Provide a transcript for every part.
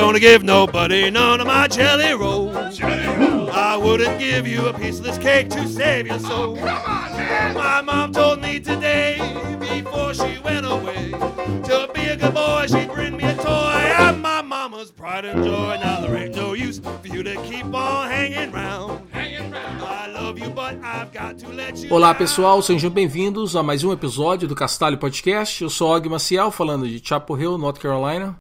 gonna give nobody none of my jelly rolls. I wouldn't give you a piece of this cake to save your soul. My mom told me today, before she went away, to be a good boy, she'd bring me a toy. I'm my mama's pride and joy. Now there ain't no use for you to keep on hanging round. I love you, but I've got to let you Olá pessoal, sejam bem-vindos a mais um episódio do Castalho Podcast. Eu sou Og Maciel, falando de Chapel Hill, North Carolina.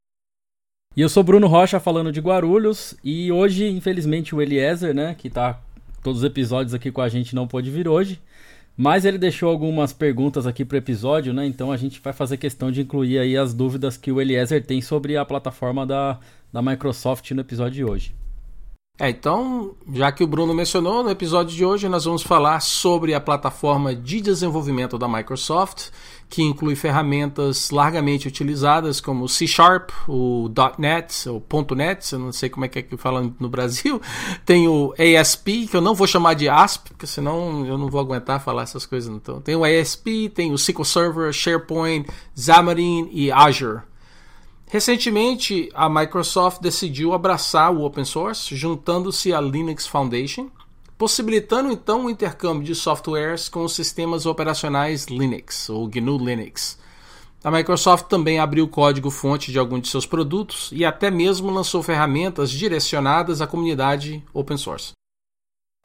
E eu sou Bruno Rocha falando de Guarulhos e hoje, infelizmente, o Eliezer, né, que tá todos os episódios aqui com a gente não pôde vir hoje, mas ele deixou algumas perguntas aqui pro episódio, né? Então a gente vai fazer questão de incluir aí as dúvidas que o Eliezer tem sobre a plataforma da, da Microsoft no episódio de hoje. É, então, já que o Bruno mencionou, no episódio de hoje nós vamos falar sobre a plataforma de desenvolvimento da Microsoft, que inclui ferramentas largamente utilizadas como C Sharp, o .NET, o .NET, eu não sei como é que é que fala no Brasil, tem o ASP, que eu não vou chamar de ASP, porque senão eu não vou aguentar falar essas coisas. Então, tem o ASP, tem o SQL Server, SharePoint, Xamarin e Azure. Recentemente, a Microsoft decidiu abraçar o open source, juntando-se à Linux Foundation, possibilitando então o intercâmbio de softwares com os sistemas operacionais Linux, ou GNU Linux. A Microsoft também abriu código-fonte de alguns de seus produtos e até mesmo lançou ferramentas direcionadas à comunidade open source.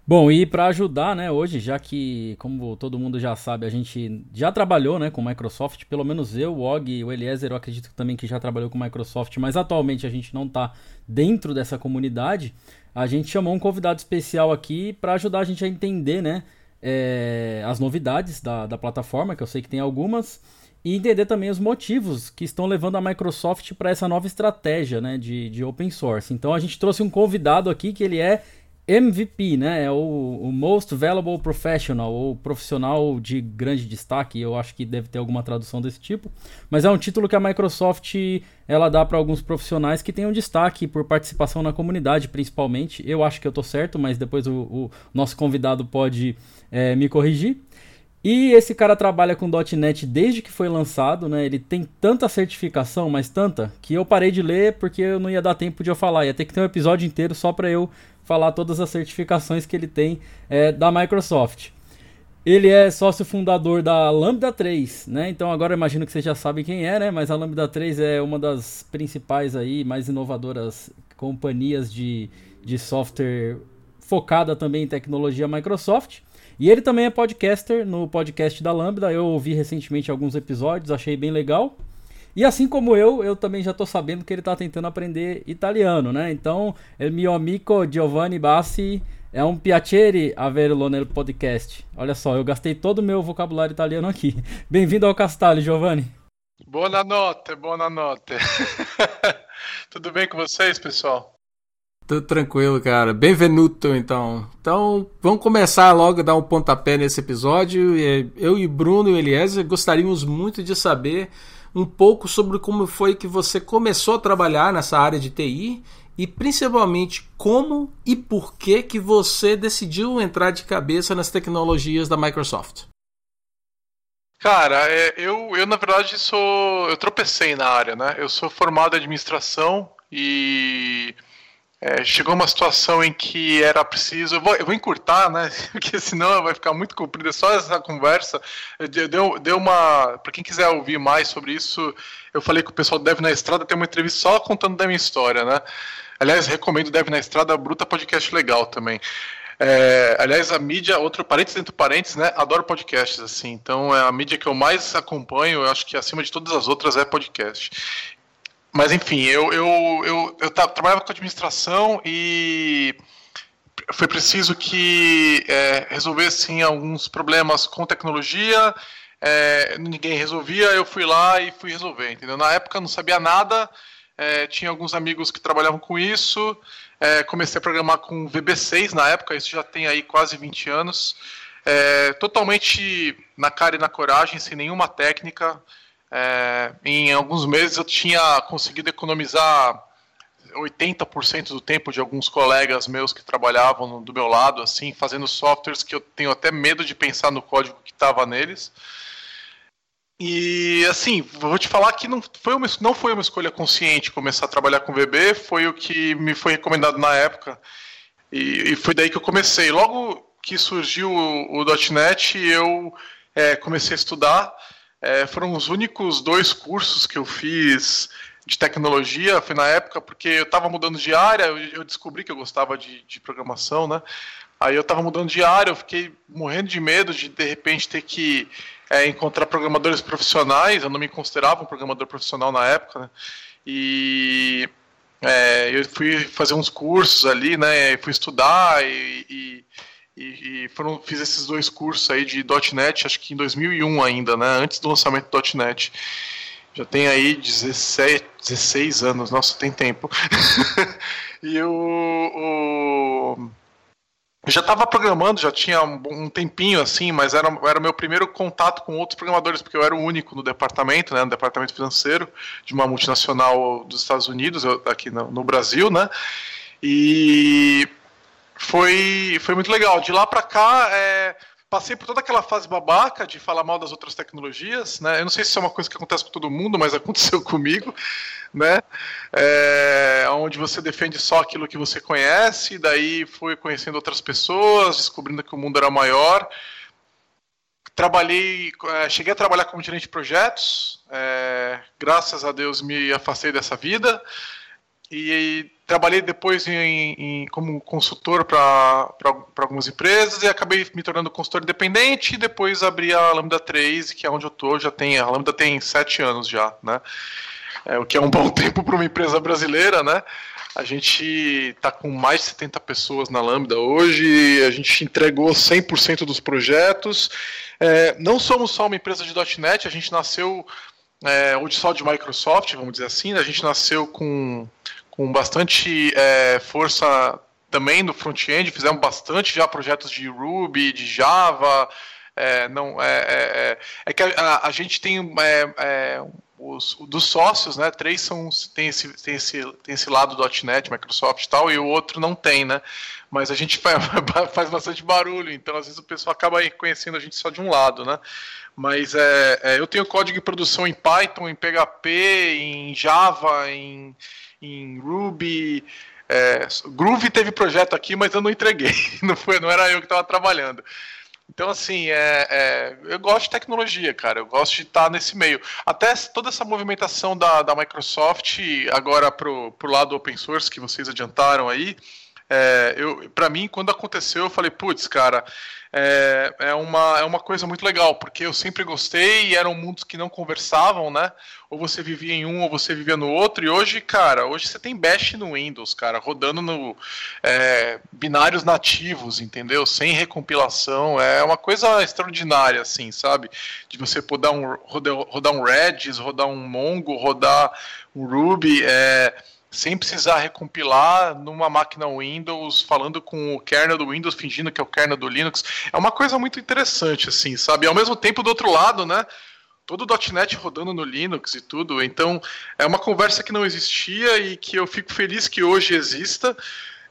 Bom, e para ajudar, né, hoje, já que, como todo mundo já sabe, a gente já trabalhou, né, com Microsoft, pelo menos eu, o Og e o Eliezer, eu acredito também que já trabalhou com Microsoft, mas atualmente a gente não está dentro dessa comunidade, a gente chamou um convidado especial aqui para ajudar a gente a entender, né, é, as novidades da, da plataforma, que eu sei que tem algumas, e entender também os motivos que estão levando a Microsoft para essa nova estratégia, né, de, de open source. Então a gente trouxe um convidado aqui que ele é MVP, né? É o, o, Most Valuable Professional, ou profissional de grande destaque. Eu acho que deve ter alguma tradução desse tipo. Mas é um título que a Microsoft ela dá para alguns profissionais que têm um destaque por participação na comunidade, principalmente. Eu acho que eu tô certo, mas depois o, o nosso convidado pode é, me corrigir. E esse cara trabalha com .NET desde que foi lançado, né? Ele tem tanta certificação, mas tanta, que eu parei de ler porque eu não ia dar tempo de eu falar. Ia ter que ter um episódio inteiro só para eu falar todas as certificações que ele tem é, da Microsoft. Ele é sócio fundador da Lambda 3, né? Então agora imagino que vocês já sabem quem é, né? Mas a Lambda 3 é uma das principais aí, mais inovadoras companhias de, de software focada também em tecnologia Microsoft. E ele também é podcaster no podcast da Lambda. Eu ouvi recentemente alguns episódios, achei bem legal. E assim como eu, eu também já estou sabendo que ele está tentando aprender italiano, né? Então, il mio amico Giovanni Bassi é um piacere averlo nel podcast. Olha só, eu gastei todo o meu vocabulário italiano aqui. Bem-vindo ao Castalho, Giovanni. Boa noite, boa noite. Tudo bem com vocês, pessoal? Tudo tranquilo, cara. Bem-vindo, então. Então, vamos começar logo a dar um pontapé nesse episódio. Eu e Bruno e Eliezer gostaríamos muito de saber um pouco sobre como foi que você começou a trabalhar nessa área de TI e principalmente como e por que que você decidiu entrar de cabeça nas tecnologias da Microsoft. Cara, é, eu, eu na verdade sou. Eu tropecei na área, né? Eu sou formado em administração e é, chegou uma situação em que era preciso. Eu vou, eu vou, encurtar, né? Porque senão vai ficar muito comprida só essa conversa. Deu, deu uma. Para quem quiser ouvir mais sobre isso, eu falei que o pessoal do Dev na Estrada tem uma entrevista só contando da minha história, né? Aliás, recomendo o Dev na Estrada, bruta podcast legal também. É, aliás, a mídia, outro parênteses dentro parênteses, né? Adoro podcasts, assim. Então, é a mídia que eu mais acompanho, eu acho que acima de todas as outras é podcast. Mas enfim, eu, eu, eu, eu trabalhava com administração e foi preciso que é, resolvessem alguns problemas com tecnologia. É, ninguém resolvia, eu fui lá e fui resolver, entendeu? Na época não sabia nada, é, tinha alguns amigos que trabalhavam com isso. É, comecei a programar com VB6 na época, isso já tem aí quase 20 anos. É, totalmente na cara e na coragem, sem nenhuma técnica. É, em alguns meses eu tinha conseguido economizar 80% do tempo de alguns colegas meus que trabalhavam do meu lado, assim, fazendo softwares que eu tenho até medo de pensar no código que estava neles. E assim, vou te falar que não foi, uma, não foi uma escolha consciente começar a trabalhar com VB, foi o que me foi recomendado na época. E, e foi daí que eu comecei. Logo que surgiu o, o .NET, eu é, comecei a estudar. É, foram os únicos dois cursos que eu fiz de tecnologia, foi na época, porque eu estava mudando de área, eu, descobri que eu gostava de, de programação, né? Aí eu estava mudando de área, eu fiquei morrendo de medo de de repente ter que é, encontrar programadores profissionais. Eu não me considerava um programador profissional na época, né? E é, eu fui fazer uns cursos ali, né? Fui estudar e, e, e, foram, fiz esses dois cursos aí de .NET, acho que em 2001 ainda, né? Antes do lançamento do .NET. Já tem aí 17, 16 anos, nossa, tem tempo. e o, o eu já estava programando, já tinha um, um, tempinho assim, mas era, era meu primeiro contato com outros programadores, porque eu era o único no departamento, né, no departamento financeiro de uma multinacional dos Estados Unidos, aqui no, no Brasil, né, e foi, foi muito legal. De lá para cá, é, passei por toda aquela fase babaca de falar mal das outras tecnologias, né? Eu não sei se isso é uma coisa que acontece com todo mundo, mas aconteceu comigo, né? É, onde você defende só aquilo que você conhece, daí foi conhecendo outras pessoas, descobrindo que o mundo era maior. Trabalhei, é, cheguei a trabalhar como gerente de projetos, é, graças a Deus me afastei dessa vida e trabalhei depois em, em como consultor para algumas empresas e acabei me tornando consultor independente e depois abri a Lambda 3, que é onde eu estou, já tem, a Lambda tem sete anos já, né? É, o que é um bom tempo para uma empresa brasileira, né? A gente está com mais de 70 pessoas na Lambda hoje, a gente entregou 100% dos projetos. É, não somos só uma empresa de .NET, a gente nasceu é, de só de Microsoft, vamos dizer assim, né? a gente nasceu com com bastante é, força também no front-end, fizemos bastante já projetos de Ruby, de Java. É, não, é, é, é, é que a, a, gente tem é, os dos sócios, né? Três são tem esse, tem esse, tem esse lado do .NET, Microsoft e tal, e o outro não tem, né? Mas a gente faz, faz bastante barulho, então às vezes o pessoal acaba conhecendo a gente só de um lado, né? Mas é, é, eu tenho código de produção em Python, em PHP, em Java, em em Ruby. É, Groove teve projeto aqui, mas eu não entreguei. Não, foi, não era eu que estava trabalhando. Então, assim, é, é, eu gosto de tecnologia, cara. Eu gosto de estar nesse meio. Até toda essa movimentação da, da Microsoft, agora pro, pro lado open source que vocês adiantaram aí, é, eu, para mim, quando aconteceu, eu falei, putz, cara, é, é, uma, é uma coisa muito legal, porque eu sempre gostei e eram mundos que não conversavam, né? Ou você vivia em um ou você vivia no outro, e hoje, cara, hoje você tem Bash no Windows, cara, rodando no é, binários nativos, entendeu? Sem recompilação, é uma coisa extraordinária, assim, sabe? De você poder um, rodar, rodar um Redis, rodar um Mongo, rodar um Ruby, é sem precisar recompilar numa máquina Windows, falando com o kernel do Windows, fingindo que é o kernel do Linux. É uma coisa muito interessante, assim, sabe? E ao mesmo tempo, do outro lado, né? Todo o .NET rodando no Linux e tudo. Então, é uma conversa que não existia e que eu fico feliz que hoje exista.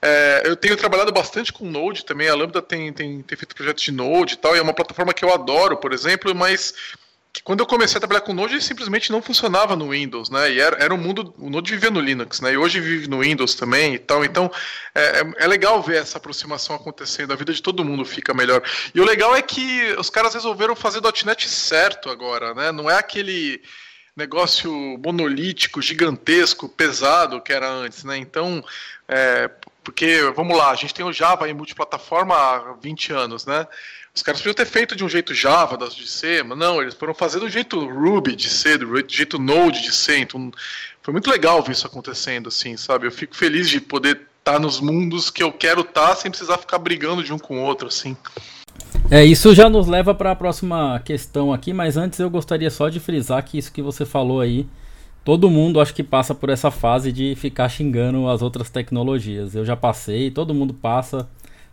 É, eu tenho trabalhado bastante com Node também. A Lambda tem, tem, tem feito projetos de Node e tal. E é uma plataforma que eu adoro, por exemplo, mas que quando eu comecei a trabalhar com Node, ele simplesmente não funcionava no Windows, né? E era, era um mundo. O Node vivia no Linux, né? E hoje vive no Windows também e tal. Então é, é, é legal ver essa aproximação acontecendo. A vida de todo mundo fica melhor. E o legal é que os caras resolveram fazer .NET certo agora, né? Não é aquele negócio monolítico, gigantesco, pesado que era antes, né? Então, é, porque, vamos lá, a gente tem o Java em multiplataforma há 20 anos, né? Os caras podiam ter feito de um jeito Java, de C, mas não, eles foram fazer do jeito Ruby de C, do jeito Node de C. Então, foi muito legal ver isso acontecendo, assim, sabe? Eu fico feliz de poder estar tá nos mundos que eu quero estar tá, sem precisar ficar brigando de um com o outro, assim. É, isso já nos leva para a próxima questão aqui, mas antes eu gostaria só de frisar que isso que você falou aí, todo mundo acho que passa por essa fase de ficar xingando as outras tecnologias. Eu já passei, todo mundo passa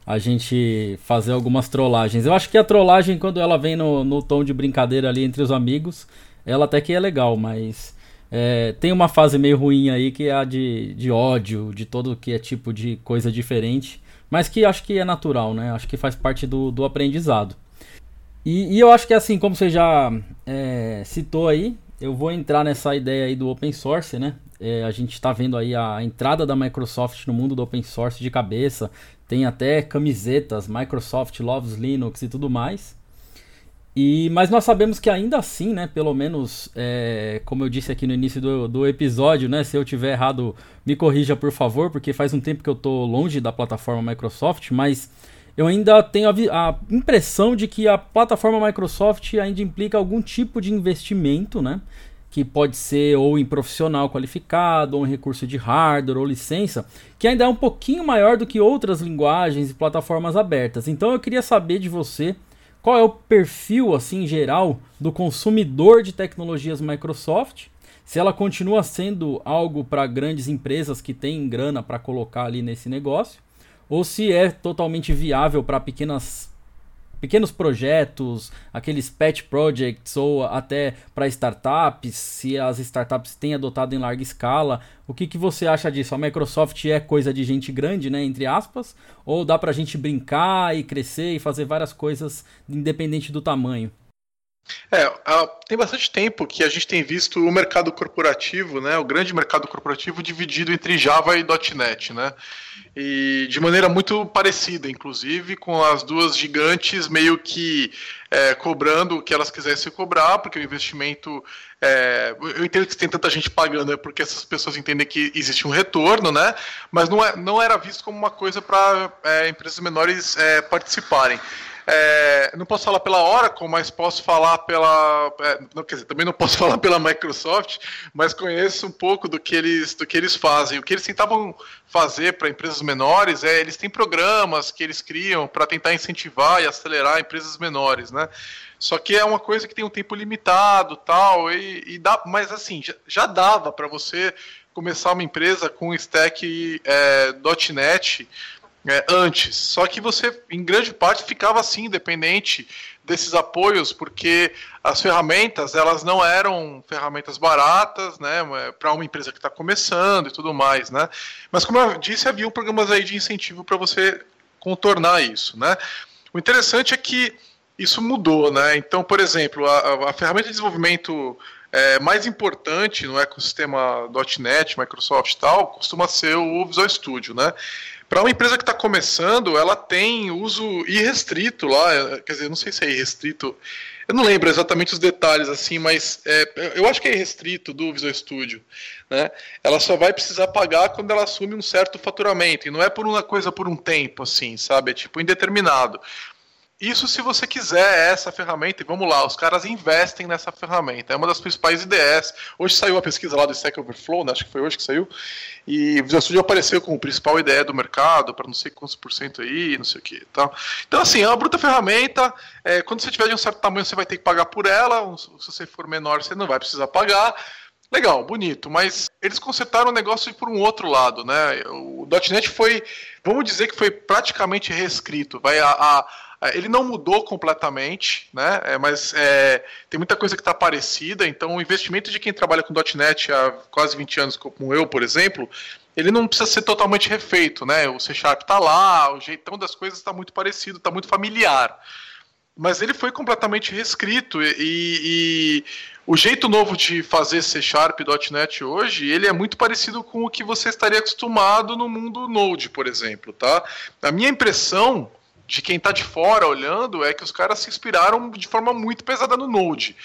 a gente fazer algumas trollagens. Eu acho que a trollagem, quando ela vem no, no tom de brincadeira ali entre os amigos, ela até que é legal, mas é, tem uma fase meio ruim aí que é a de, de ódio, de todo que é tipo de coisa diferente, mas que acho que é natural, né? Acho que faz parte do, do aprendizado. E, e, eu acho que assim, como você já é, citou aí, eu vou entrar nessa ideia aí do open source, né? É, a gente está vendo aí a entrada da Microsoft no mundo do open source de cabeça. Tem até camisetas, Microsoft Loves Linux e tudo mais. E, mas nós sabemos que ainda assim, né, pelo menos, é, como eu disse aqui no início do, do episódio, né, se eu tiver errado, me corrija por favor, porque faz um tempo que eu estou longe da plataforma Microsoft, mas eu ainda tenho a, a, impressão de que a plataforma Microsoft ainda implica algum tipo de investimento, né? Que pode ser ou em profissional qualificado, ou em recurso de hardware ou licença, que ainda é um pouquinho maior do que outras linguagens e plataformas abertas. Então eu queria saber de você qual é o perfil, assim, geral do consumidor de tecnologias Microsoft. Se ela continua sendo algo para grandes empresas que têm grana para colocar ali nesse negócio ou se é totalmente viável para pequenas pequenos projetos, aqueles pet projects ou até para startups, se as startups têm adotado em larga escala. O que, que você acha disso? A Microsoft é coisa de gente grande, né, entre aspas, ou dá para a gente brincar e crescer e fazer várias coisas independente do tamanho? É, tem bastante tempo que a gente tem visto o mercado corporativo, né, o grande mercado corporativo dividido entre Java e .NET, né, e de maneira muito parecida, inclusive, com as duas gigantes meio que é, cobrando o que elas quisessem cobrar, porque o investimento, é, eu entendo que tem tanta gente pagando, é porque essas pessoas entendem que existe um retorno, né, mas não, é, não era visto como uma coisa para é, empresas menores é, participarem. É, não posso falar pela Oracle, mas posso falar pela. É, não, quer dizer, também não posso falar pela Microsoft, mas conheço um pouco do que eles, do que eles fazem. O que eles tentavam fazer para empresas menores é eles têm programas que eles criam para tentar incentivar e acelerar empresas menores, né? Só que é uma coisa que tem um tempo limitado, tal, e, e dá, mas assim já, já dava para você começar uma empresa com stack é, .NET é, antes. Só que você, em grande parte, ficava assim, independente desses apoios, porque as ferramentas elas não eram ferramentas baratas, né, para uma empresa que está começando e tudo mais, né. Mas como eu disse, havia programas aí de incentivo para você contornar isso, né. O interessante é que isso mudou, né. Então, por exemplo, a, a ferramenta de desenvolvimento é, mais importante no ecossistema .NET, Microsoft e tal, costuma ser o Visual Studio, né? Para uma empresa que está começando, ela tem uso irrestrito lá, quer dizer, não sei se é irrestrito, eu não lembro exatamente os detalhes assim, mas é, eu acho que é irrestrito do Visual Studio, né? Ela só vai precisar pagar quando ela assume um certo faturamento e não é por uma coisa por um tempo assim, sabe? É tipo indeterminado. Isso se você quiser essa ferramenta, e vamos lá, os caras investem nessa ferramenta. É uma das principais IDEs. Hoje saiu a pesquisa lá do Stack Overflow, né? acho que foi hoje que saiu, e o Visual Studio apareceu como principal ideia do mercado, para não sei quantos por cento aí, não sei o que. Tá? Então, assim, é uma bruta ferramenta. É, quando você tiver de um certo tamanho, você vai ter que pagar por ela. Se você for menor, você não vai precisar pagar. Legal, bonito, mas eles consertaram o negócio por um outro lado, né? O .NET foi, vamos dizer que foi praticamente reescrito. Vai a, a é, ele não mudou completamente, né? É, mas é, tem muita coisa que está parecida. Então, o investimento de quem trabalha com .NET há quase 20 anos, como eu, por exemplo, ele não precisa ser totalmente refeito, né? O C está lá, o jeitão das coisas está muito parecido, está muito familiar. Mas ele foi completamente reescrito e, e o jeito novo de fazer C Sharp .NET hoje, ele é muito parecido com o que você estaria acostumado no mundo Node, por exemplo, tá? A minha impressão de quem está de fora olhando é que os caras se inspiraram de forma muito pesada no Node.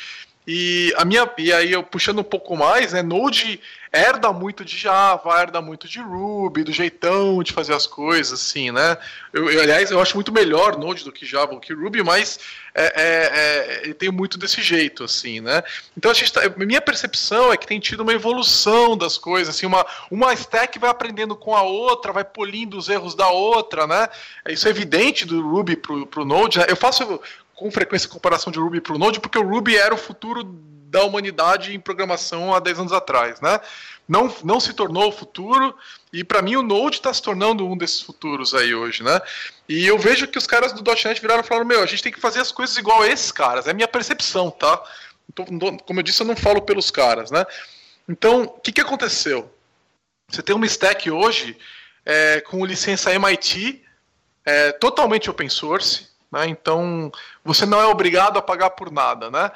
E a minha e aí eu puxando um pouco mais, né, Node herda muito de Java, herda muito de Ruby, do jeitão de fazer as coisas, assim, né? Eu, eu aliás, eu acho muito melhor Node do que Java ou que Ruby, mas é, é, é, ele tem muito desse jeito, assim, né? Então a gente tá, minha percepção é que tem tido uma evolução das coisas, assim, uma, uma stack vai aprendendo com a outra, vai polindo os erros da outra, né? Isso é evidente do Ruby pro, pro Node. Né? Eu faço com frequência comparação de Ruby para o Node, porque o Ruby era o futuro da humanidade em programação há 10 anos atrás, né? Não, não se tornou o futuro, e para mim o Node está se tornando um desses futuros aí hoje, né? E eu vejo que os caras do .NET viraram e falaram, meu, a gente tem que fazer as coisas igual a esses caras, é minha percepção, tá? Então, como eu disse, eu não falo pelos caras, né? Então, o que, que aconteceu? Você tem uma stack hoje é, com licença MIT, é, totalmente open source, Né? Então, você não é obrigado a pagar por nada. Né?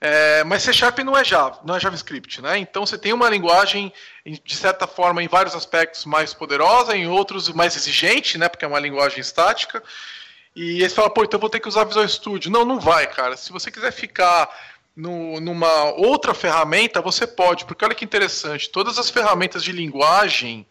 É, mas C Sharp não é Java, não é JavaScript, né? Então você tem uma linguagem, de certa forma, em vários aspectos mais poderosa, em outros mais exigente, né? Porque é uma linguagem estática. E você fala, pô, então vou ter que usar Visual Studio. Não, não vai, cara. Se você quiser ficar no, numa outra ferramenta, você pode, porque olha que interessante, todas as ferramentas de linguagem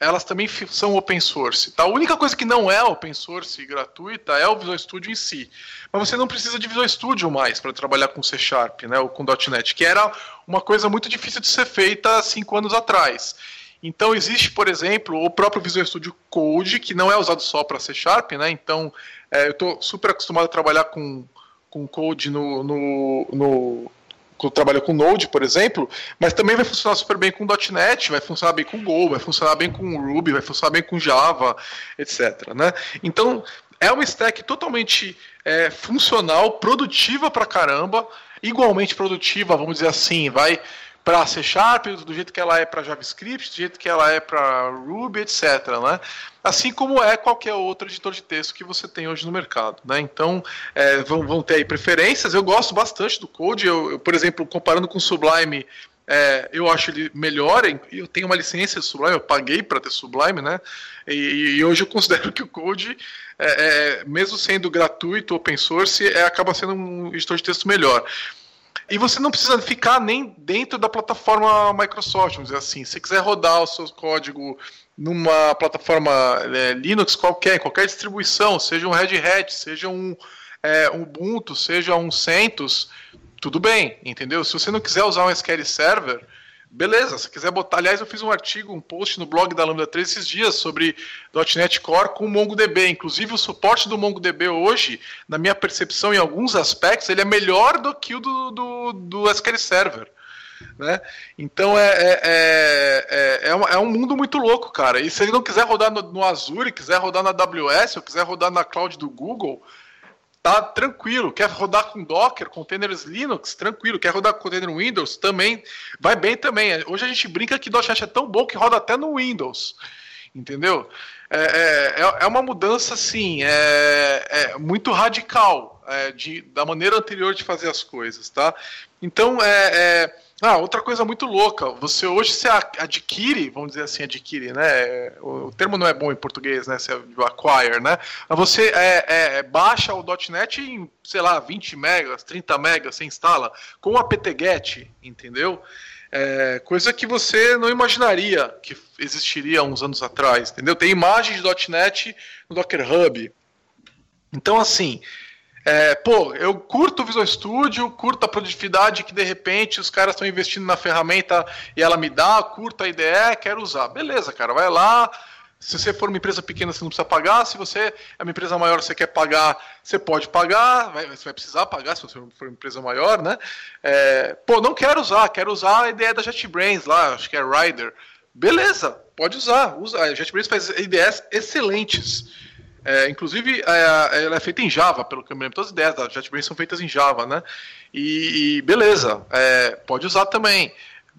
elas também são open source. Tá? A única coisa que não é open source gratuita é o Visual Studio em si. Mas você não precisa de Visual Studio mais para trabalhar com C Sharp, né, ou com .NET, que era uma coisa muito difícil de ser feita cinco anos atrás. Então existe, por exemplo, o próprio Visual Studio Code, que não é usado só para C Sharp, né? Então é, eu estou super acostumado a trabalhar com, com code no, no trabalha com Node, por exemplo, mas também vai funcionar super bem com .NET, vai funcionar bem com Go, vai funcionar bem com Ruby, vai funcionar bem com Java, etc. Né? Então, é uma stack totalmente é, funcional, produtiva pra caramba, igualmente produtiva, vamos dizer assim, vai para C Sharp, do jeito que ela é para JavaScript, do jeito que ela é para Ruby, etc. Né? Assim como é qualquer outro editor de texto que você tem hoje no mercado. Né? Então, é, vão, vão, ter aí preferências. Eu gosto bastante do Code. Eu, eu por exemplo, comparando com o Sublime, é, eu acho ele melhor. Eu tenho uma licença de Sublime, eu paguei para ter Sublime, né? E, e, hoje eu considero que o Code, é, é mesmo sendo gratuito, open source, é, acaba sendo um editor de texto melhor. E você não precisa ficar nem dentro da plataforma Microsoft, vamos dizer assim. Se quiser rodar o seu código numa plataforma é, Linux qualquer, qualquer distribuição, seja um Red Hat, seja um, é, um Ubuntu, seja um CentOS, tudo bem, entendeu? Se você não quiser usar um SQL Server, Beleza, se quiser botar. Aliás, eu fiz um artigo, um post no blog da Lambda 3 esses dias sobre .NET Core com o MongoDB. Inclusive, o suporte do MongoDB hoje, na minha percepção, em alguns aspectos, ele é melhor do que o do, do, do SQL Server. Né? Então é, é, é, é, é, um mundo muito louco, cara. E se ele não quiser rodar no, no Azure, quiser rodar na AWS, ou quiser rodar na cloud do Google, tá tranquilo. Quer rodar com Docker, containers Linux, tranquilo. Quer rodar com container Windows, também vai bem também. Hoje a gente brinca que .NET é tão bom que roda até no Windows, entendeu? É, é, é, é uma mudança, assim, é, é muito radical é, de, da maneira anterior de fazer as coisas, tá? Então, é, é ah, outra coisa muito louca, você hoje se adquire, vamos dizer assim, adquire, né? O termo não é bom em português, né? Você acquire, né? Mas você é, é, é baixa o .NET em, sei lá, 20 megas, 30 megas, você instala com o apt-get, entendeu? É, coisa que você não imaginaria que existiria uns anos atrás, entendeu? Tem imagens de .NET no Docker Hub. Então, assim, é, pô, eu curto o Visual Studio, curto a produtividade que de repente os caras estão investindo na ferramenta e ela me dá, curto a IDE, quero usar. Beleza, cara, vai lá. Se você for uma empresa pequena, você não precisa pagar. Se você é uma empresa maior, você quer pagar, você pode pagar. Vai, você vai precisar pagar se você for uma empresa maior, né? É, pô, não quero usar, quero usar a ideia da JetBrains lá, acho que é Rider. Beleza, pode usar. Usa. A JetBrains faz ideias excelentes. É, inclusive, é, ela é feita em Java, pelo que eu me lembro. Todas as ideias da JetBrains são feitas em Java, né? E, e beleza, é, pode usar também.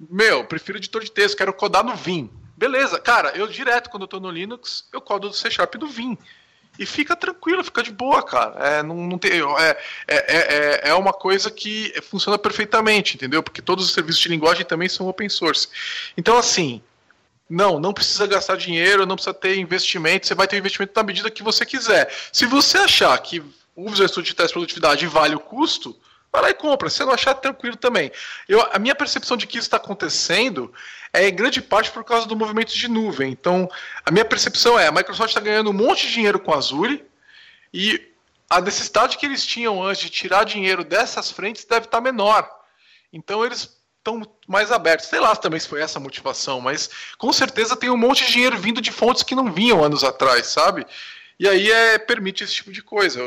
Meu, prefiro editor de texto, quero codar no Vim. Beleza, cara, eu direto, quando eu tô no Linux, eu codo do C Sharp do Vim. E fica tranquilo, fica de boa, cara. É, não, não tem, é, é, é, é uma coisa que funciona perfeitamente, entendeu? Porque todos os serviços de linguagem também são open source. Então, assim, não, não precisa gastar dinheiro, não precisa ter investimento, você vai ter investimento na medida que você quiser. Se você achar que o Visual Studio de produtividade vale o custo, vai lá e compra. Se não achar, tranquilo também. Eu, a minha percepção de que isso está acontecendo é em grande parte por causa do movimento de nuvem. Então, a minha percepção é a Microsoft está ganhando um monte de dinheiro com a Azure e a necessidade que eles tinham antes de tirar dinheiro dessas frentes deve estar tá menor. Então, eles estão mais abertos. Sei lá também se foi essa a motivação, mas com certeza tem um monte de dinheiro vindo de fontes que não vinham anos atrás, sabe? E aí é, permite esse tipo de coisa.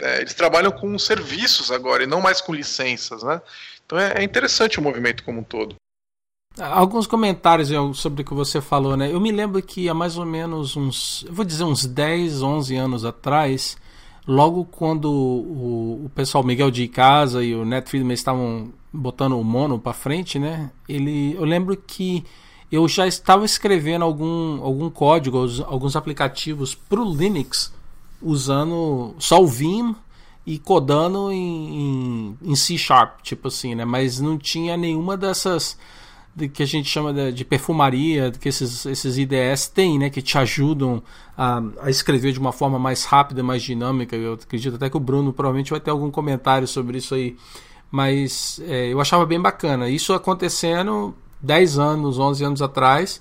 É, eles trabalham com serviços agora e não mais com licenças, né? Então é, é interessante o movimento como um todo. Alguns comentários sobre o que você falou, né? Eu me lembro que há mais ou menos uns, vou dizer uns 10, 11 anos atrás, logo quando o, o pessoal Miguel de Casa e o Net Friedman estavam botando o mono para frente, né? Ele, eu lembro que eu já estava escrevendo algum, algum código, alguns aplicativos para o Linux usando só o Vim e codando em, em, em, C Sharp, tipo assim, né? Mas não tinha nenhuma dessas de, que a gente chama de, de, perfumaria, que esses, esses IDS têm, né? Que te ajudam a, a, escrever de uma forma mais rápida, mais dinâmica. Eu acredito até que o Bruno provavelmente vai ter algum comentário sobre isso aí. Mas é, eu achava bem bacana. Isso acontecendo 10 anos, 11 anos atrás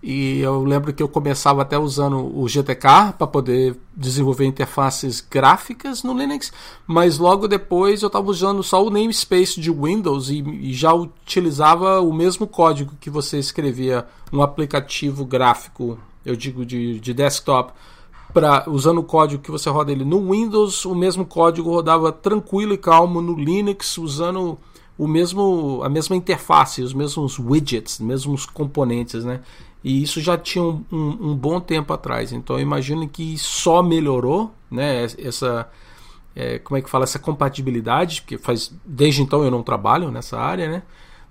e eu lembro que eu começava até usando o GTK para poder desenvolver interfaces gráficas no Linux, mas logo depois eu estava usando só o namespace de Windows e, e, já utilizava o mesmo código que você escrevia um aplicativo gráfico, eu digo de, de desktop, pra, usando o código que você roda ele no Windows, o mesmo código rodava tranquilo e calmo no Linux, usando o mesmo, a mesma interface, os mesmos widgets, os mesmos componentes, né? E isso já tinha um, um, um, bom tempo atrás. Então eu imagino que só melhorou, né? Essa é, como é que fala essa compatibilidade, porque faz desde então eu não trabalho nessa área, né?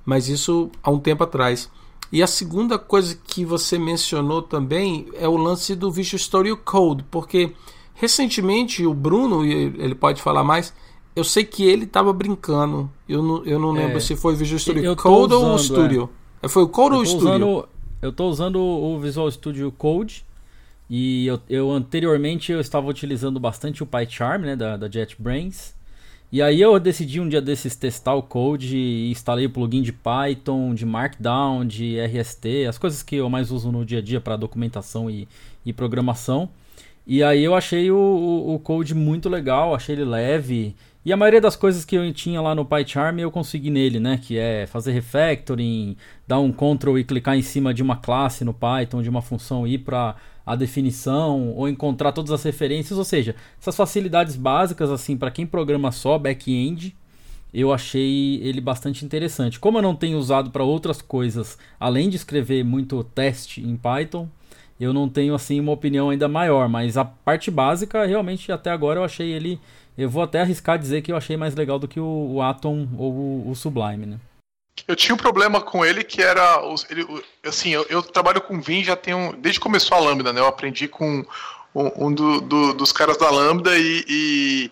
Mas isso há um tempo atrás. E a segunda coisa que você mencionou também é o lance do Visual Studio Code, porque recentemente o Bruno, ele pode falar mais, eu sei que ele estava brincando. Eu não, eu não lembro é, se foi Visual Studio Code ou o Studio. É. Foi o Code ou o Studio? Eu estou usando o Visual Studio Code e eu, eu, anteriormente eu estava utilizando bastante o PyCharm, né, da, da JetBrains. E aí eu decidi um dia desses testar o code e instalei o plugin de Python, de Markdown, de RST, as coisas que eu mais uso no dia a dia para documentação e, e, programação. E aí eu achei o, o, o, code muito legal, achei ele leve. E a maioria das coisas que eu tinha lá no PyCharm eu consegui nele, né? Que é fazer refactoring, dar um Ctrl e clicar em cima de uma classe no Python, de uma função ir para a definição, ou encontrar todas as referências. Ou seja, essas facilidades básicas, assim, para quem programa só back-end, eu achei ele bastante interessante. Como eu não tenho usado para outras coisas, além de escrever muito teste em Python, eu não tenho assim uma opinião ainda maior, mas a parte básica realmente até agora eu achei ele eu vou até arriscar dizer que eu achei mais legal do que o, o Atom ou o, o, Sublime, né? Eu tinha um problema com ele que era. Ele, assim, eu, eu, trabalho com Vim já tenho. Desde que começou a Lambda, né? Eu aprendi com um, um do, do, dos caras da Lambda e,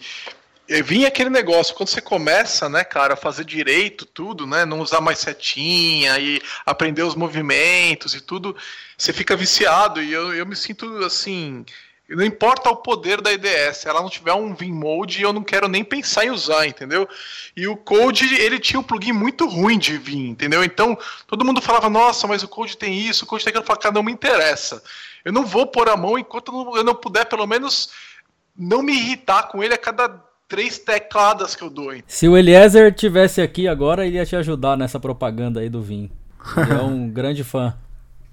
e vinha aquele negócio, quando você começa, né, cara, a fazer direito tudo, né, não usar mais setinha e aprender os movimentos e tudo, você fica viciado e eu, eu me sinto assim, não importa o poder da IDS, se ela não tiver um Vim-Mode, eu não quero nem pensar em usar, entendeu? E o Code, ele tinha um plugin muito ruim de Vim, entendeu? Então, todo mundo falava, nossa, mas o Code tem isso, o Code tem aquilo. Eu falava, cara, não me interessa. Eu não vou pôr a mão enquanto eu não puder, pelo menos, não me irritar com ele a cada três tecladas que eu dou. Se o Eliezer tivesse aqui agora, ele ia te ajudar nessa propaganda aí do Vim. Ele é um grande fã.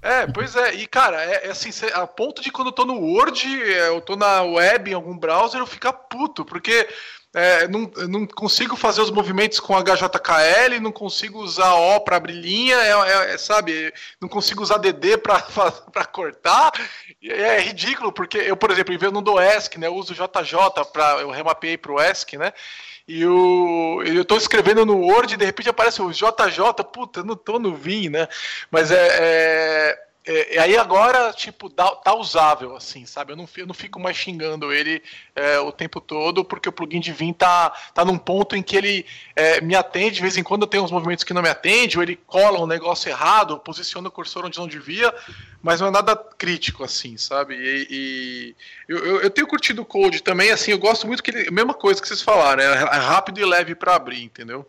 É, pois é, e cara, é, é assim, a ponto de quando eu tô no Word, é, eu tô na web, em algum browser, eu ficar puto, porque é, não, não consigo fazer os movimentos com HJKL, não consigo usar O para abrir linha, é, é, é, sabe? Não consigo usar DD para cortar. É ridículo, porque eu, por exemplo, em vez do ESC, né, eu uso JJ para eu remapeei para o ESC, né? E o, eu tô escrevendo no Word e de repente aparece o JJ, puta, não tô no Vim, né? Mas é, é é, aí agora, tipo, tá, tá, usável, assim, sabe? Eu não, eu não fico mais xingando ele é, o tempo todo, porque o plugin de Vim tá, tá num ponto em que ele é, me atende, de vez em quando eu tenho uns movimentos que não me atende, ou ele cola um negócio errado, posiciona o cursor onde não devia, mas não é nada crítico, assim, sabe? E, e eu, eu, eu, tenho curtido o Code também, assim, eu gosto muito que ele. Mesma coisa que vocês falaram, é, é rápido e leve para abrir, entendeu?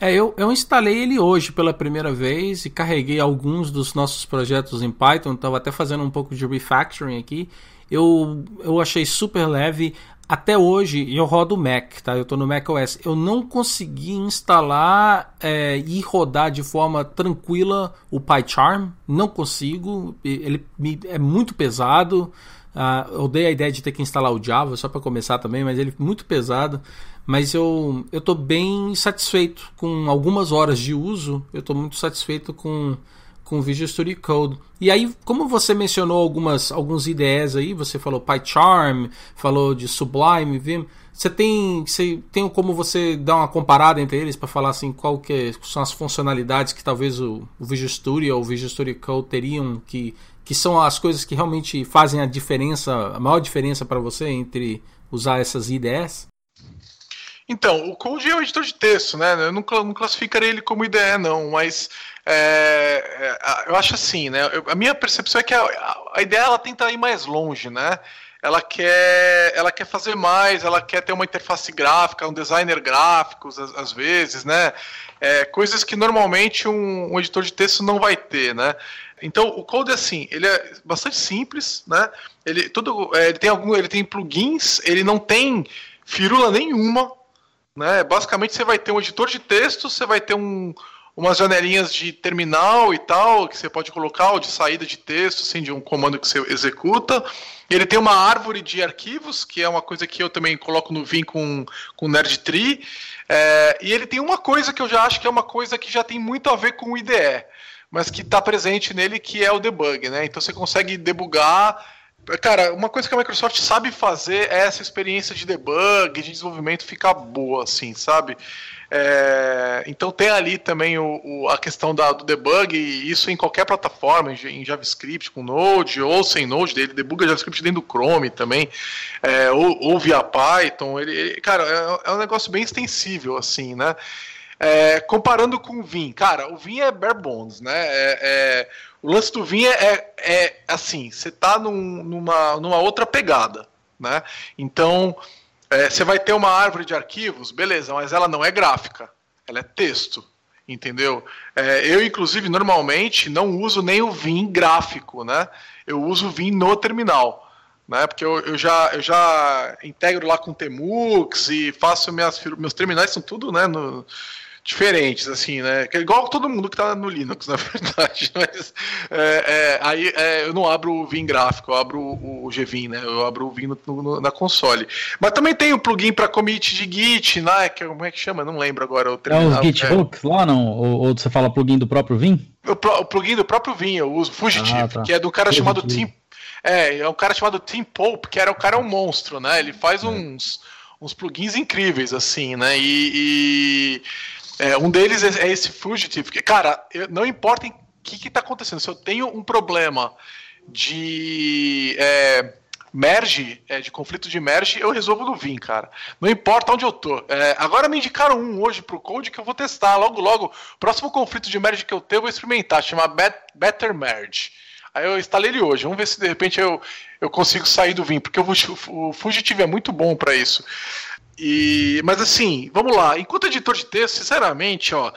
É, eu, eu instalei ele hoje pela primeira vez e carreguei alguns dos nossos projetos em Python. Estava até fazendo um pouco de refactoring aqui. Eu, eu achei super leve. Até hoje eu rodo Mac, tá? Eu estou no Mac OS. Eu não consegui instalar é, e rodar de forma tranquila o PyCharm. Não consigo. Ele me, é muito pesado. Uh, eu dei a ideia de ter que instalar o Java só para começar também, mas ele é muito pesado mas eu eu tô bem satisfeito com algumas horas de uso. Eu estou muito satisfeito com com Visual Studio Code. E aí, como você mencionou algumas alguns IDEs aí, você falou PyCharm, falou de Sublime, Vim, você tem você tem como você dar uma comparada entre eles para falar assim qual que são as funcionalidades que talvez o, o Visual Studio ou o Visual Studio Code teriam que que são as coisas que realmente fazem a diferença, a maior diferença para você entre usar essas IDEs? Então, o Code é o editor de texto, né? Eu não, não classificaria ele como IDE, não, mas é, é, eu acho assim, né? Eu, a minha percepção é que a, a, ideia ela tenta ir mais longe, né? Ela quer, ela quer fazer mais, ela quer ter uma interface gráfica, um designer gráfico, às, às vezes, né? É, coisas que normalmente um, um, editor de texto não vai ter, né? Então o code é assim, ele é bastante simples, né? Ele tudo, é, ele tem algum, ele tem plugins, ele não tem firula nenhuma, né? Basicamente você vai ter um editor de texto, você vai ter um umas janelinhas de terminal e tal, que você pode colocar, ou de saída de texto, assim, de um comando que você executa. Ele tem uma árvore de arquivos, que é uma coisa que eu também coloco no Vim com, com NerdTree. É, e ele tem uma coisa que eu já acho que é uma coisa que já tem muito a ver com o IDE, mas que está presente nele, que é o debug, né? Então você consegue debugar Cara, uma coisa que a Microsoft sabe fazer é essa experiência de debug, de desenvolvimento ficar boa, assim, sabe? É, então tem ali também o, o, a questão da, do debug, e isso em qualquer plataforma, em, JavaScript, com Node ou sem Node, ele debuga JavaScript dentro do Chrome também, é, ou, ou, via Python. Ele, ele cara, é, é, um negócio bem extensível, assim, né? É, comparando com o Vim, cara, o Vim é bare bones, né? É, é, o lance do Vim é, é assim, você tá num, numa, numa outra pegada, né? Então é, você vai ter uma árvore de arquivos, beleza, mas ela não é gráfica, ela é texto, entendeu? É, eu, inclusive, normalmente não uso nem o Vim gráfico, né? Eu uso o Vim no terminal, né? Porque eu, eu, já, eu já integro lá com Temux e faço minhas, meus terminais são tudo, né? No, diferentes, assim, né? Que é igual todo mundo que tá no Linux, na verdade. Mas é, é, aí é, eu não abro o Vim gráfico, eu abro o, o GVim, né? Eu abro o Vim no, no, na console. Mas também tem o plugin para commit de Git, né? Que, é, como é que chama? Não lembro agora. O terminal, é os Git hooks lá, não? Ou, ou, você fala plugin do próprio Vim? O, o plugin do próprio Vim, eu uso Fugitive, ah, tá. que é do cara chamado Tim. É, é um cara chamado Tim Pope, que era o cara é um monstro, né? Ele faz é. uns, uns plugins incríveis, assim, né? e... e é, um deles é, é esse Fugitive. Que, cara, eu, não importa o que está acontecendo, se eu tenho um problema de é, merge, é, de conflito de merge, eu resolvo no Vim, cara. Não importa onde eu tô. É, agora me indicaram um hoje pro Code que eu vou testar. Logo, logo, próximo conflito de merge que eu tenho, eu vou experimentar, chama Bet Better Merge. Aí eu instalei ele hoje. Vamos ver se de repente eu, eu consigo sair do Vim, porque o, o Fugitive é muito bom para isso. E, mas assim, vamos lá. Enquanto editor de texto, sinceramente, ó,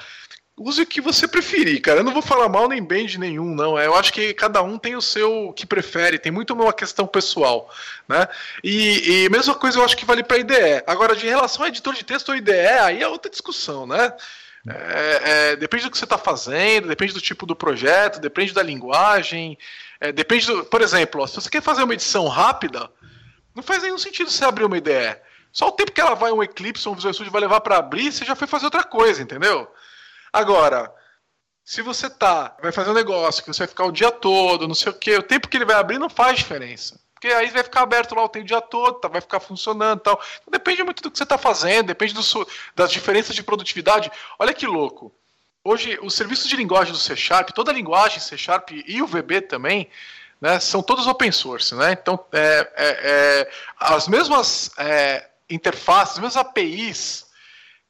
use o que você preferir, cara. Eu não vou falar mal nem bem de nenhum, não. Eu acho que cada um tem o seu que prefere, tem muito uma questão pessoal, né? E, e mesma coisa eu acho que vale para IDE. Agora, de relação a editor de texto ou IDE, aí é outra discussão, né? É, é, depende do que você está fazendo, depende do tipo do projeto, depende da linguagem, é, depende do. Por exemplo, ó, se você quer fazer uma edição rápida, não faz nenhum sentido você abrir uma IDE. Só o tempo que ela vai um Eclipse, um Visual Studio vai levar para abrir, você já foi fazer outra coisa, entendeu? Agora, se você tá, vai fazer um negócio que você vai ficar o dia todo, não sei o quê, o tempo que ele vai abrir não faz diferença. Porque aí vai ficar aberto lá o tempo o dia todo, tá, vai ficar funcionando e tal. Então, depende muito do que você está fazendo, depende do, das diferenças de produtividade. Olha que louco. Hoje, os serviços de linguagem do C Sharp, toda a linguagem C Sharp e o VB também, né, são todos open source. Né? Então, é, é, é, as mesmas é, interfaces, as mesmas APIs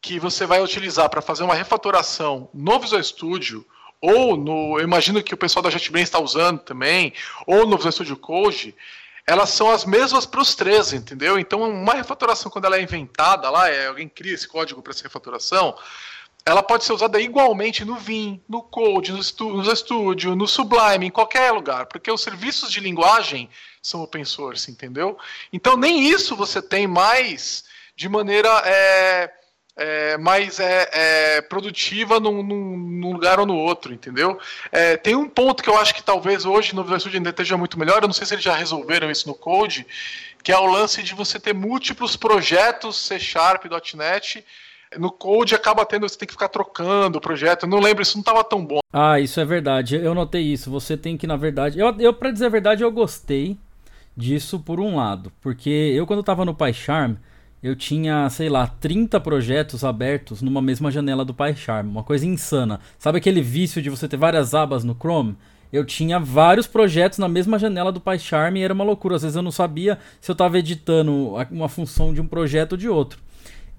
que você vai utilizar para fazer uma refatoração no Visual Studio ou no, eu imagino que o pessoal da JetBrains está usando também, ou no Visual Studio Code, elas são as mesmas para os três, entendeu? Então, uma refatoração, quando ela é inventada lá, é, alguém cria esse código para essa refatoração, ela pode ser usada igualmente no Vim, no Code, no, no Studio, no Sublime, em qualquer lugar, porque os serviços de linguagem são open source, entendeu? Então nem isso você tem mais de maneira é, é, mais é, é, produtiva num, num, num, lugar ou no outro, entendeu? É, tem um ponto que eu acho que talvez hoje no Visual Studio ainda esteja muito melhor, eu não sei se eles já resolveram isso no Code, que é o lance de você ter múltiplos projetos C Sharp, .NET, no Code acaba tendo, você tem que ficar trocando o projeto. Eu não lembro, isso não estava tão bom. Ah, isso é verdade. Eu notei isso. Você tem que, na verdade. Eu, eu para dizer a verdade, eu gostei disso por um lado. Porque eu, quando estava no PyCharm, eu tinha, sei lá, 30 projetos abertos numa mesma janela do PyCharm. Uma coisa insana. Sabe aquele vício de você ter várias abas no Chrome? eu tinha vários projetos na mesma janela do PyCharm e era uma loucura. Às vezes eu não sabia se eu estava editando uma função de um projeto ou de outro.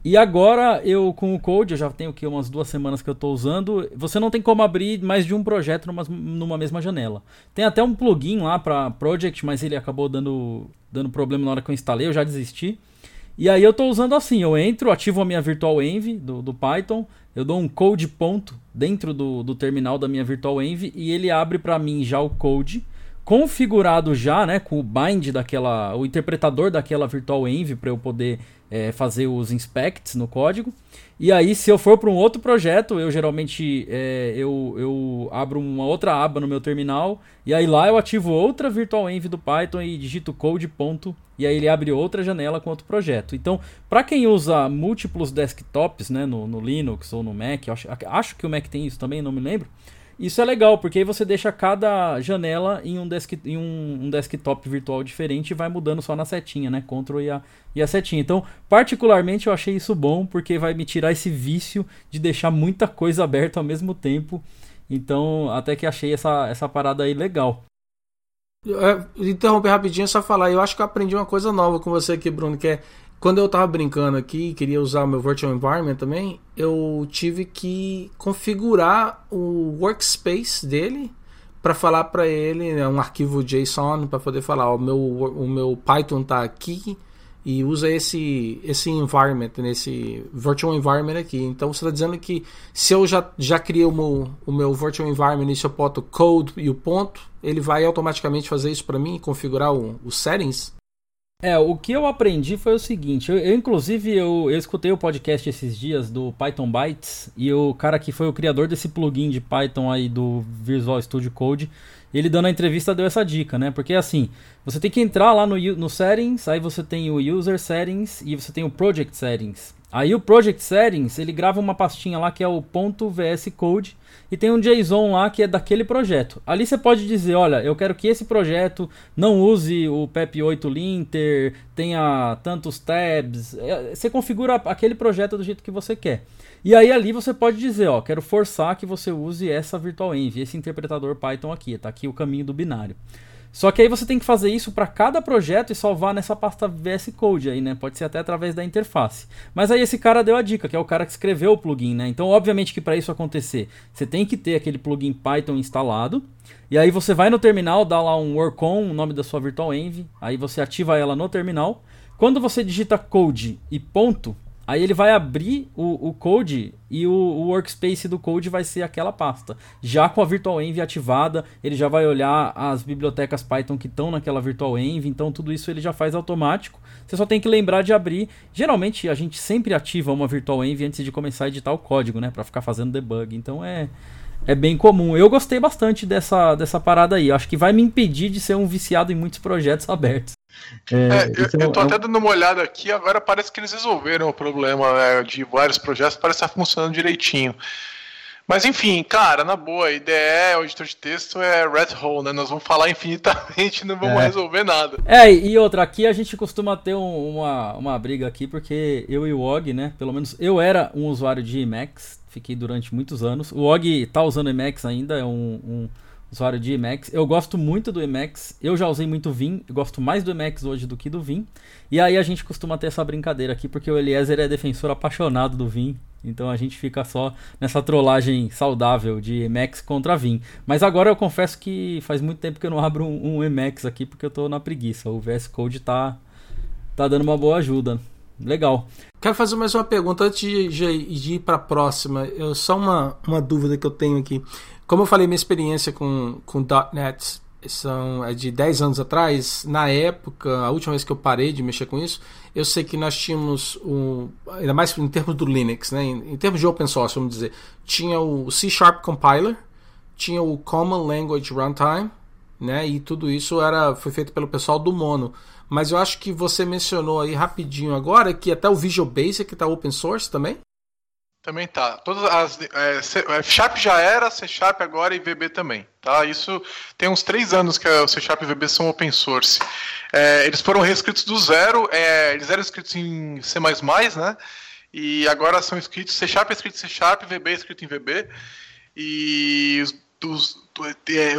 E agora eu com o Code, eu já tenho aqui umas duas semanas que eu estou usando, você não tem como abrir mais de um projeto numa, numa mesma janela. Tem até um plugin lá para Project, mas ele acabou dando, dando problema na hora que eu instalei, eu já desisti. E aí eu estou usando assim, eu entro, ativo a minha Virtual Env do, do Python, eu dou um code ponto dentro do, do terminal da minha Virtual Env e ele abre para mim já o code configurado já, né, com o bind daquela, o interpretador daquela Virtual Env para eu poder é, fazer os inspects no código. E aí, se eu for para um outro projeto, eu geralmente é, eu, eu abro uma outra aba no meu terminal e aí lá eu ativo outra virtual env do Python e digito code ponto e aí ele abre outra janela com outro projeto. Então, para quem usa múltiplos desktops, né, no, no Linux ou no Mac, acho, acho que o Mac tem isso também, não me lembro. Isso é legal, porque aí você deixa cada janela em um, desk, em um, um desktop virtual diferente e vai mudando só na setinha, né? Ctrl e a, e a setinha. Então, particularmente eu achei isso bom, porque vai me tirar esse vício de deixar muita coisa aberta ao mesmo tempo. Então, até que achei essa, essa parada aí legal. É, interromper rapidinho, só falar. Eu acho que eu aprendi uma coisa nova com você aqui, Bruno, que é quando eu tava brincando aqui, queria usar o meu virtual environment também, eu tive que configurar o workspace dele para falar para ele, né, um arquivo JSON para poder falar, o meu o meu Python tá aqui e usa esse esse environment nesse virtual environment aqui. Então você está dizendo que se eu já já criei o meu, o meu virtual environment e se eu boto code e o ponto, ele vai automaticamente fazer isso para mim, configurar os settings? É, o que eu aprendi foi o seguinte, eu, eu inclusive eu, eu escutei o podcast esses dias do Python Bytes e o cara que foi o criador desse plugin de Python aí do Visual Studio Code, ele dando a entrevista deu essa dica, né? Porque assim, você tem que entrar lá no, no Settings, aí você tem o User Settings e você tem o Project Settings. Aí o Project Settings, ele grava uma pastinha lá que é o .vs code e tem um JSON lá que é daquele projeto. Ali você pode dizer, olha, eu quero que esse projeto não use o PEP8 linter, tenha tantos tabs. É, você configura aquele projeto do jeito que você quer. E aí ali você pode dizer, ó, quero forçar que você use essa virtual env, esse interpretador Python aqui, tá aqui o caminho do binário. Só que aí você tem que fazer isso para cada projeto e salvar nessa pasta VS Code aí, né? Pode ser até através da interface. Mas aí esse cara deu a dica, que é o cara que escreveu o plugin, né? Então, obviamente que para isso acontecer, você tem que ter aquele plugin Python instalado. E aí você vai no terminal, dá lá um work on, o nome da sua virtual env, aí você ativa ela no terminal. Quando você digita code e ponto, Aí ele vai abrir o, o code e o, o, workspace do code vai ser aquela pasta. Já com a Virtual Env ativada, ele já vai olhar as bibliotecas Python que estão naquela Virtual Env, então tudo isso ele já faz automático. Você só tem que lembrar de abrir. Geralmente a gente sempre ativa uma Virtual Env antes de começar a editar o código, né, para ficar fazendo debug. Então é é bem comum. Eu gostei bastante dessa, dessa parada aí. Acho que vai me impedir de ser um viciado em muitos projetos abertos. É, é, eu, então, eu tô é até dando uma olhada aqui, agora parece que eles resolveram o problema né, de vários projetos, parece estar funcionando direitinho. Mas enfim, cara, na boa, a IDE, o editor de texto é red hole, né? Nós vamos falar infinitamente não vamos é. resolver nada. É, e outra, aqui a gente costuma ter um, uma, uma briga aqui, porque eu e o Og, né? Pelo menos eu era um usuário de Emacs, fiquei durante muitos anos. O Og tá usando Emacs ainda, é um, um usuário de Emacs. Eu gosto muito do Emacs, eu já usei muito Vim, eu gosto mais do Emacs hoje do que do Vim. E aí a gente costuma ter essa brincadeira aqui, porque o Eliezer é defensor apaixonado do Vim, então a gente fica só nessa trollagem saudável de Emacs contra Vim. Mas agora eu confesso que faz muito tempo que eu não abro um, um Emacs aqui, porque eu tô na preguiça. O VS Code tá, tá dando uma boa ajuda. Legal. Quero fazer mais uma pergunta antes de, de, de ir para a próxima. Eu, só uma, uma dúvida que eu tenho aqui. Como eu falei, minha experiência com, com .NET são, é de 10 anos atrás. Na época, a última vez que eu parei de mexer com isso, eu sei que nós tínhamos, um, ainda mais em termos do Linux, né, em, em termos de open source, vamos dizer, tinha o C Sharp Compiler, tinha o Common Language Runtime, né, e tudo isso era, foi feito pelo pessoal do Mono. Mas eu acho que você mencionou aí rapidinho agora que até o Visual Basic está open source também? Também tá. Todas as é, C, é, Sharp já era, C Sharp agora e VB também, tá? Isso tem uns três anos que o C Sharp e VB são open source. É, eles foram reescritos do zero, é, eles eram escritos em C++, né? E agora são escritos C Sharp é escrito em C Sharp, VB é escrito em VB. E os, é,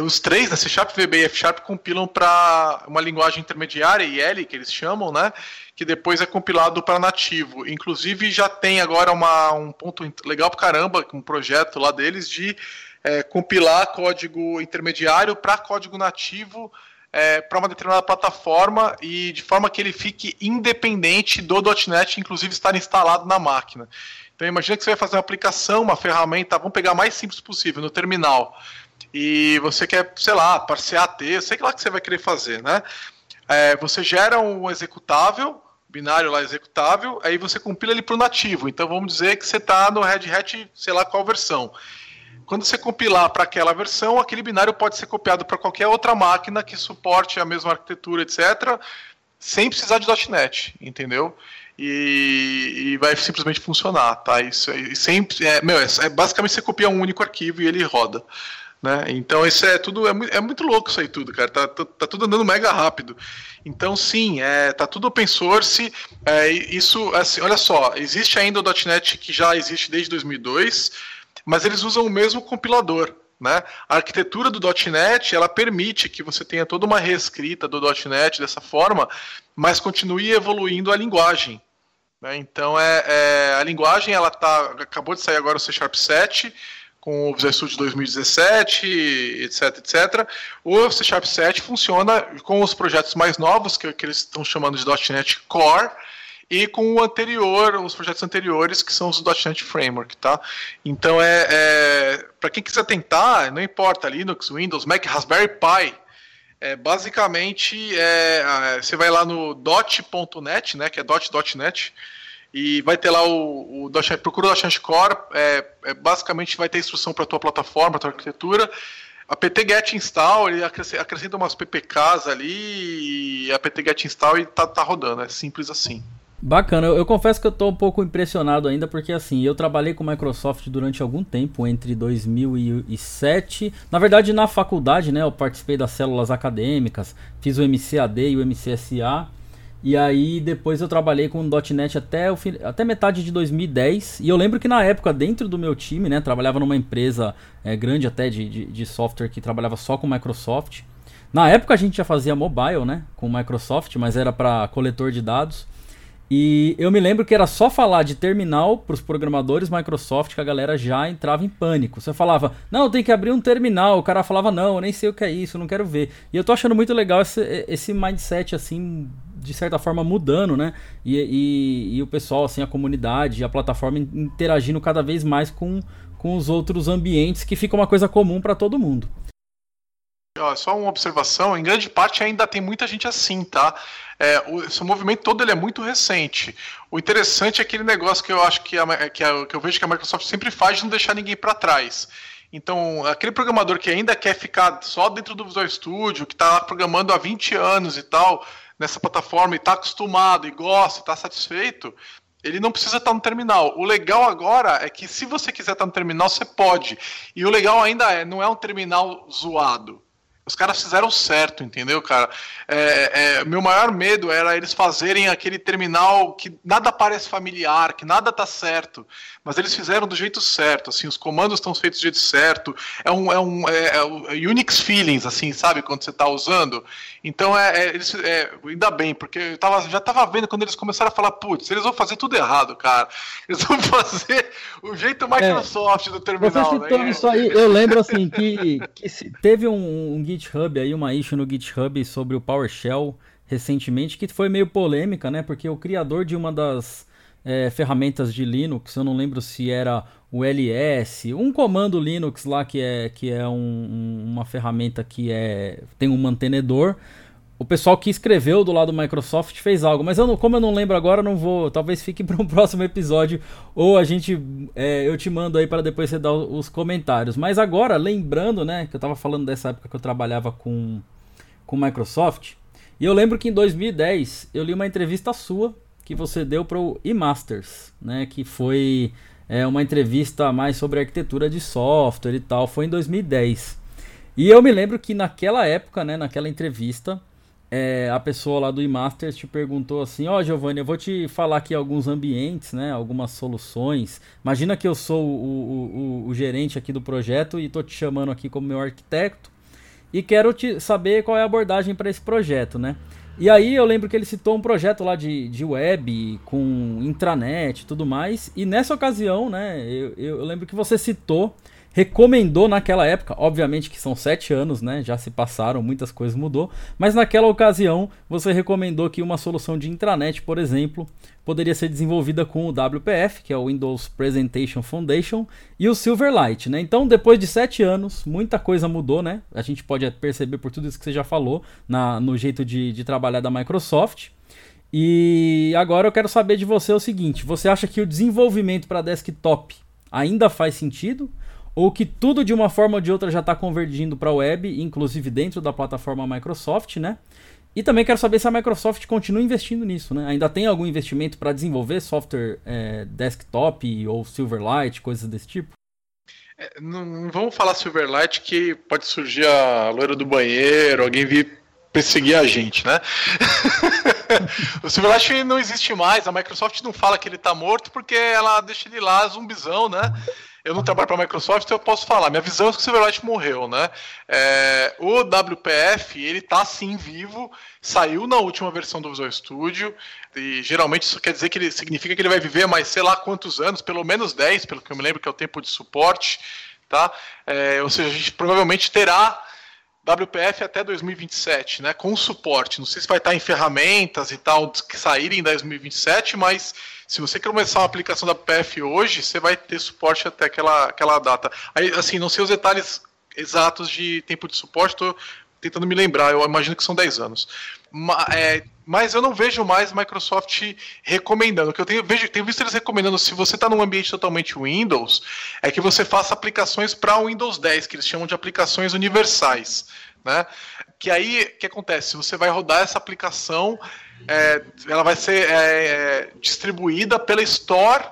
os três, né, C Sharp, VB e F Sharp, compilam para uma linguagem intermediária, IL, que eles chamam, né? Que depois é compilado para nativo. Inclusive, já tem agora uma, um ponto legal para caramba, um projeto lá deles de é, compilar código intermediário para código nativo é, para uma determinada plataforma e de forma que ele fique independente do .NET, inclusive estar instalado na máquina. Então imagina que você vai fazer uma aplicação, uma ferramenta, vamos pegar mais simples possível, no terminal. E você quer, sei lá, parsear texto, sei lá que você vai querer fazer, né? É, você gera um executável, binário lá executável, aí você compila ele para o nativo. Então vamos dizer que você está no Red Hat, sei lá qual versão. Quando você compilar para aquela versão, aquele binário pode ser copiado para qualquer outra máquina que suporte a mesma arquitetura, etc., sem precisar de .NET, entendeu? E, e, vai simplesmente funcionar, tá? Isso é, sempre, é, meu, é, é, basicamente você copia um único arquivo e ele roda. Né? Então isso é tudo é, é muito louco isso aí tudo, cara. Tá, tá, tá, tudo andando mega rápido. Então sim, é, tá tudo open source. É, isso, assim, olha só, existe ainda o .NET que já existe desde 2002 mas eles usam o mesmo compilador. Né? A arquitetura do .NET ela permite que você tenha toda uma reescrita do .NET dessa forma, mas continue evoluindo a linguagem. Né? Então é, é, a linguagem ela tá acabou de sair agora o C Sharp 7 com o Visual Studio 2017, etc, etc. O C Sharp 7 funciona com os projetos mais novos que, que eles estão chamando de .NET Core e com o anterior, os projetos anteriores, que são os do .NET Framework, tá? Então, é, é para quem quiser tentar, não importa, Linux, Windows, Mac, Raspberry Pi, é, basicamente, é, você vai lá no dot.net, né, que é dot.net, e vai ter lá o, o procura o .NET Core, é, é, basicamente vai ter instrução para a tua plataforma, tua arquitetura, a pt-get install, ele acrescenta umas ppks ali, e a pt-get install e tá, tá rodando, é simples assim. Bacana, eu, eu, confesso que eu tô um pouco impressionado ainda, porque assim, eu trabalhei com Microsoft durante algum tempo, entre 2007. Na verdade, na faculdade, né, eu participei das células acadêmicas, fiz o MCAD e o MCSA. E aí depois eu trabalhei com .NET até, o, até metade de 2010. E eu lembro que na época, dentro do meu time, né, trabalhava numa empresa é, grande até de, de, de software que trabalhava só com Microsoft. Na época a gente já fazia mobile, né, com Microsoft, mas era para coletor de dados. E eu me lembro que era só falar de terminal para os programadores Microsoft que a galera já entrava em pânico. Você falava, não, tem que abrir um terminal. O cara falava, não, eu nem sei o que é isso, não quero ver. E eu tô achando muito legal esse, esse mindset, assim, de certa forma mudando, né? E, e, e o pessoal, assim, a comunidade, a plataforma interagindo cada vez mais com, com os outros ambientes, que fica uma coisa comum para todo mundo. Só uma observação, em grande parte ainda tem muita gente assim, tá? É, o, esse movimento todo ele é muito recente. O interessante é aquele negócio que eu acho que, a, que, a, que eu vejo que a Microsoft sempre faz de não deixar ninguém para trás. Então, aquele programador que ainda quer ficar só dentro do Visual Studio, que está programando há 20 anos e tal, nessa plataforma, e está acostumado, e gosta, está satisfeito, ele não precisa estar no terminal. O legal agora é que se você quiser estar no terminal, você pode. E o legal ainda é, não é um terminal zoado. Os caras fizeram certo, entendeu, cara? É, é, meu maior medo era eles fazerem aquele terminal que nada parece familiar, que nada tá certo, mas eles fizeram do jeito certo, assim, os comandos estão feitos do jeito certo, é um, é um é, é Unix feelings, assim, sabe, quando você tá usando. Então, é, é eles, é, ainda bem, porque eu tava, já tava vendo quando eles começaram a falar, putz, eles vão fazer tudo errado, cara. Eles vão fazer o jeito Microsoft do terminal. Você citou né? isso aí, eu lembro, assim, que, que teve um, um GitHub aí, uma issue no GitHub sobre o PowerShell recentemente, que foi meio polêmica, né? Porque o criador de uma das é, ferramentas de Linux, eu não lembro se era o LS, um comando Linux lá que é, que é um, uma ferramenta que é, tem um mantenedor. O pessoal que escreveu do lado do Microsoft fez algo, mas eu não, como eu não lembro agora, não vou. Talvez fique para um próximo episódio ou a gente, é, eu te mando aí para depois você dar os comentários. Mas agora, lembrando, né, que eu estava falando dessa época que eu trabalhava com com Microsoft, e eu lembro que em 2010 eu li uma entrevista sua que você deu para o eMasters, né, que foi é, uma entrevista mais sobre arquitetura de software e tal, foi em 2010. E eu me lembro que naquela época, né, naquela entrevista, é, a pessoa lá do eMasters te perguntou assim, ó oh, Giovanni, eu vou te falar aqui alguns ambientes, né, algumas soluções. Imagina que eu sou o, o, o, o gerente aqui do projeto e tô te chamando aqui como meu arquiteto e quero te saber qual é a abordagem para esse projeto, né? E aí eu lembro que ele citou um projeto lá de, de web com intranet e tudo mais. E nessa ocasião, né, eu, eu lembro que você citou recomendou naquela época, obviamente que são sete anos, né? Já se passaram, muitas coisas mudou, mas naquela ocasião você recomendou que uma solução de intranet, por exemplo, poderia ser desenvolvida com o WPF, que é o Windows Presentation Foundation, e o Silverlight, né? Então, depois de sete anos, muita coisa mudou, né? A gente pode perceber por tudo isso que você já falou na, no jeito de, de trabalhar da Microsoft. E agora eu quero saber de você o seguinte: você acha que o desenvolvimento para desktop ainda faz sentido? Ou que tudo de uma forma ou de outra já está convergindo para a web, inclusive dentro da plataforma Microsoft, né? E também quero saber se a Microsoft continua investindo nisso, né? Ainda tem algum investimento para desenvolver software é, desktop ou Silverlight, coisas desse tipo? É, não, vamos falar Silverlight que pode surgir a loira do banheiro, alguém vir perseguir a gente, né? o Silverlight não existe mais, a Microsoft não fala que ele está morto porque ela deixa ele lá zumbizão, né? Eu não trabalho para a Microsoft, então eu posso falar. Minha visão é que o Silverlight morreu, né? É, o WPF, ele tá sim vivo, saiu na última versão do Visual Studio, e geralmente isso quer dizer que ele significa que ele vai viver mais sei lá quantos anos, pelo menos 10, pelo que eu me lembro, que é o tempo de suporte, tá? É, ou seja, a gente provavelmente terá WPF até 2027, né? Com suporte. Não sei se vai estar em ferramentas e tal que saírem em 2027, mas se você quer começar uma aplicação da PF hoje, você vai ter suporte até aquela, aquela data. Aí, assim, não sei os detalhes exatos de tempo de suporte, estou tentando me lembrar, eu imagino que são 10 anos. Mas, é, mas eu não vejo mais Microsoft recomendando. O que eu tenho, vejo, tenho visto eles recomendando, se você está num ambiente totalmente Windows, é que você faça aplicações para o Windows 10, que eles chamam de aplicações universais. Né? Que aí, o que acontece? Você vai rodar essa aplicação é, ela vai ser é, é, distribuída pela Store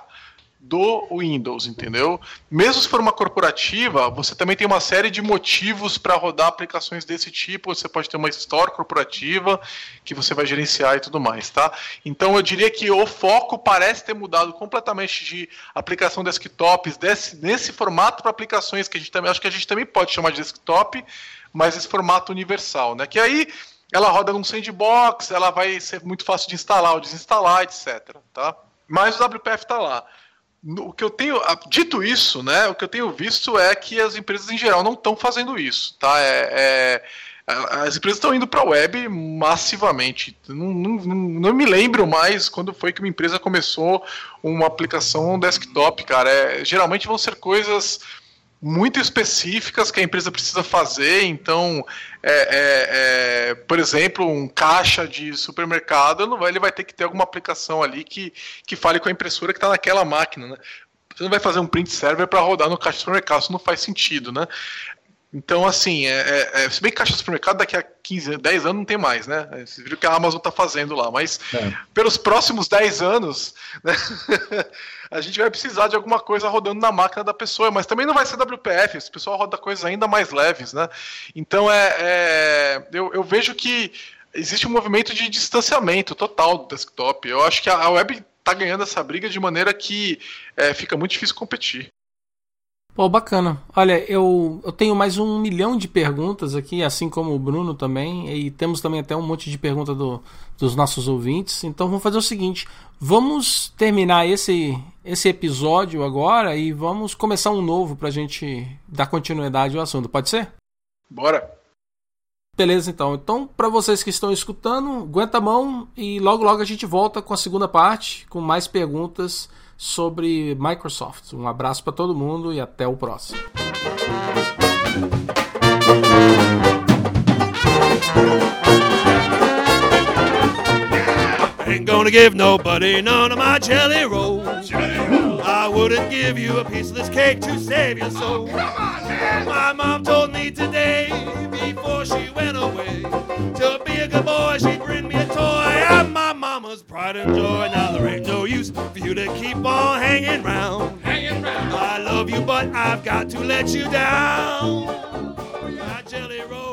do Windows, entendeu? Mesmo se for uma corporativa, você também tem uma série de motivos para rodar aplicações desse tipo. Você pode ter uma store corporativa que você vai gerenciar e tudo mais, tá? Então eu diria que o foco parece ter mudado completamente de aplicação desktops desse, nesse formato para aplicações que a gente também acho que a gente também pode chamar de desktop, mas esse formato universal, né? Que aí ela roda num sandbox, ela vai ser muito fácil de instalar ou desinstalar, etc. Tá? Mas o WPF está lá. O que eu tenho, dito isso, né, o que eu tenho visto é que as empresas em geral não estão fazendo isso, tá? É, é, as empresas estão indo para a web massivamente. Não, não, não, me lembro mais quando foi que uma empresa começou uma aplicação desktop, cara. É, geralmente vão ser coisas muito específicas que a empresa precisa fazer. Então, é, é, é, por exemplo, um caixa de supermercado, não vai, ele vai ter que ter alguma aplicação ali que, que fale com a impressora que está naquela máquina. Né? Você não vai fazer um print server para rodar no caixa de supermercado, isso não faz sentido. Né? Então, assim, é, é, é, se bem que caixa de supermercado daqui a 15, 10 anos não tem mais, né? Vocês viram que a Amazon está fazendo lá, mas é. pelos próximos 10 anos, né? a gente vai precisar de alguma coisa rodando na máquina da pessoa, mas também não vai ser WPF, esse pessoal roda coisas ainda mais leves, né? Então é, é eu, eu, vejo que existe um movimento de distanciamento total do desktop. Eu acho que a, a web está ganhando essa briga de maneira que é, fica muito difícil competir. Pô, bacana. Olha, eu, eu tenho mais um milhão de perguntas aqui, assim como o Bruno também, e temos também até um monte de perguntas do, dos nossos ouvintes. Então vamos fazer o seguinte: vamos terminar esse, esse episódio agora e vamos começar um novo para a gente dar continuidade ao assunto. Pode ser? Bora! Beleza, então. Então, para vocês que estão escutando, aguenta a mão e logo logo a gente volta com a segunda parte, com mais perguntas sobre Microsoft. Um abraço para todo mundo e até o próximo. Ain't gonna give nobody none of my jelly rolls. I wouldn't give you a piece of this cake to save your soul. My mom told me today before she went away to be a good boy, she'd bring me a mama's pride and joy. Now there ain't no use for you to keep on hanging round. Hanging round. I love you, but I've got to let you down. My jelly roll.